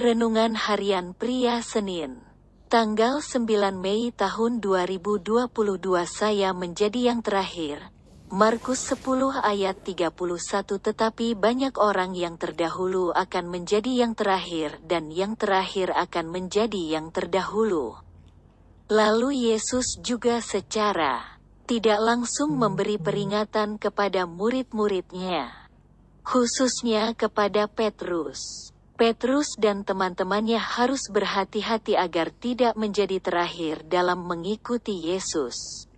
Renungan Harian Pria Senin Tanggal 9 Mei tahun 2022 saya menjadi yang terakhir. Markus 10 ayat 31 Tetapi banyak orang yang terdahulu akan menjadi yang terakhir dan yang terakhir akan menjadi yang terdahulu. Lalu Yesus juga secara tidak langsung memberi peringatan kepada murid-muridnya, khususnya kepada Petrus. Petrus dan teman-temannya harus berhati-hati agar tidak menjadi terakhir dalam mengikuti Yesus.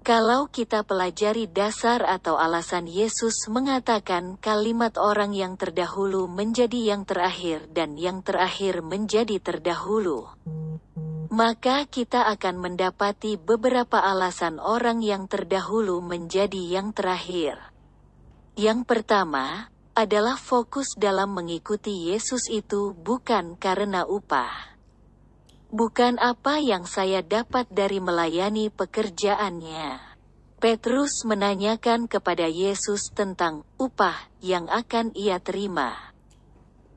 Kalau kita pelajari dasar atau alasan Yesus mengatakan kalimat orang yang terdahulu menjadi yang terakhir dan yang terakhir menjadi terdahulu, maka kita akan mendapati beberapa alasan orang yang terdahulu menjadi yang terakhir. Yang pertama, adalah fokus dalam mengikuti Yesus itu bukan karena upah. Bukan apa yang saya dapat dari melayani pekerjaannya. Petrus menanyakan kepada Yesus tentang upah yang akan ia terima.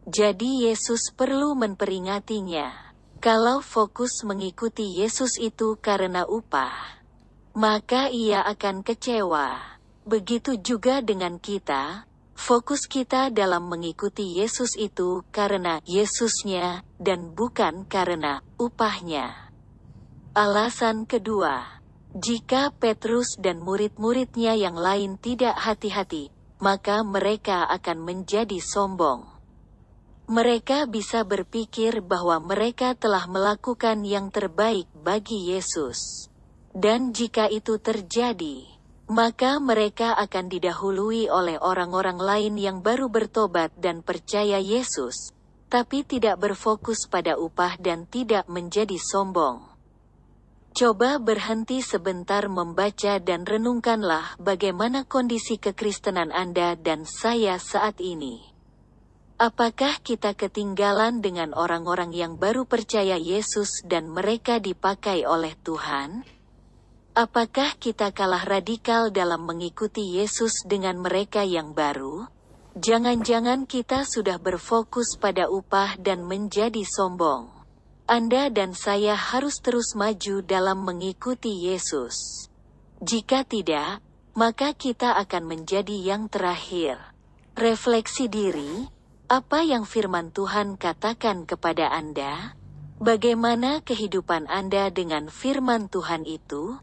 Jadi Yesus perlu memperingatinya. Kalau fokus mengikuti Yesus itu karena upah, maka ia akan kecewa. Begitu juga dengan kita, Fokus kita dalam mengikuti Yesus itu karena Yesusnya dan bukan karena upahnya. Alasan kedua, jika Petrus dan murid-muridnya yang lain tidak hati-hati, maka mereka akan menjadi sombong. Mereka bisa berpikir bahwa mereka telah melakukan yang terbaik bagi Yesus. Dan jika itu terjadi, maka mereka akan didahului oleh orang-orang lain yang baru bertobat dan percaya Yesus, tapi tidak berfokus pada upah dan tidak menjadi sombong. Coba berhenti sebentar membaca dan renungkanlah bagaimana kondisi kekristenan Anda dan saya saat ini. Apakah kita ketinggalan dengan orang-orang yang baru percaya Yesus dan mereka dipakai oleh Tuhan? Apakah kita kalah radikal dalam mengikuti Yesus dengan mereka yang baru? Jangan-jangan kita sudah berfokus pada upah dan menjadi sombong. Anda dan saya harus terus maju dalam mengikuti Yesus. Jika tidak, maka kita akan menjadi yang terakhir. Refleksi diri, apa yang firman Tuhan katakan kepada Anda? Bagaimana kehidupan Anda dengan firman Tuhan itu?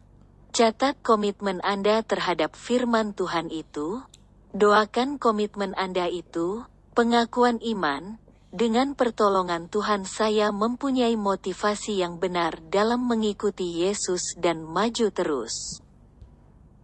Catat komitmen Anda terhadap firman Tuhan itu, doakan komitmen Anda itu, pengakuan iman, dengan pertolongan Tuhan saya mempunyai motivasi yang benar dalam mengikuti Yesus dan maju terus.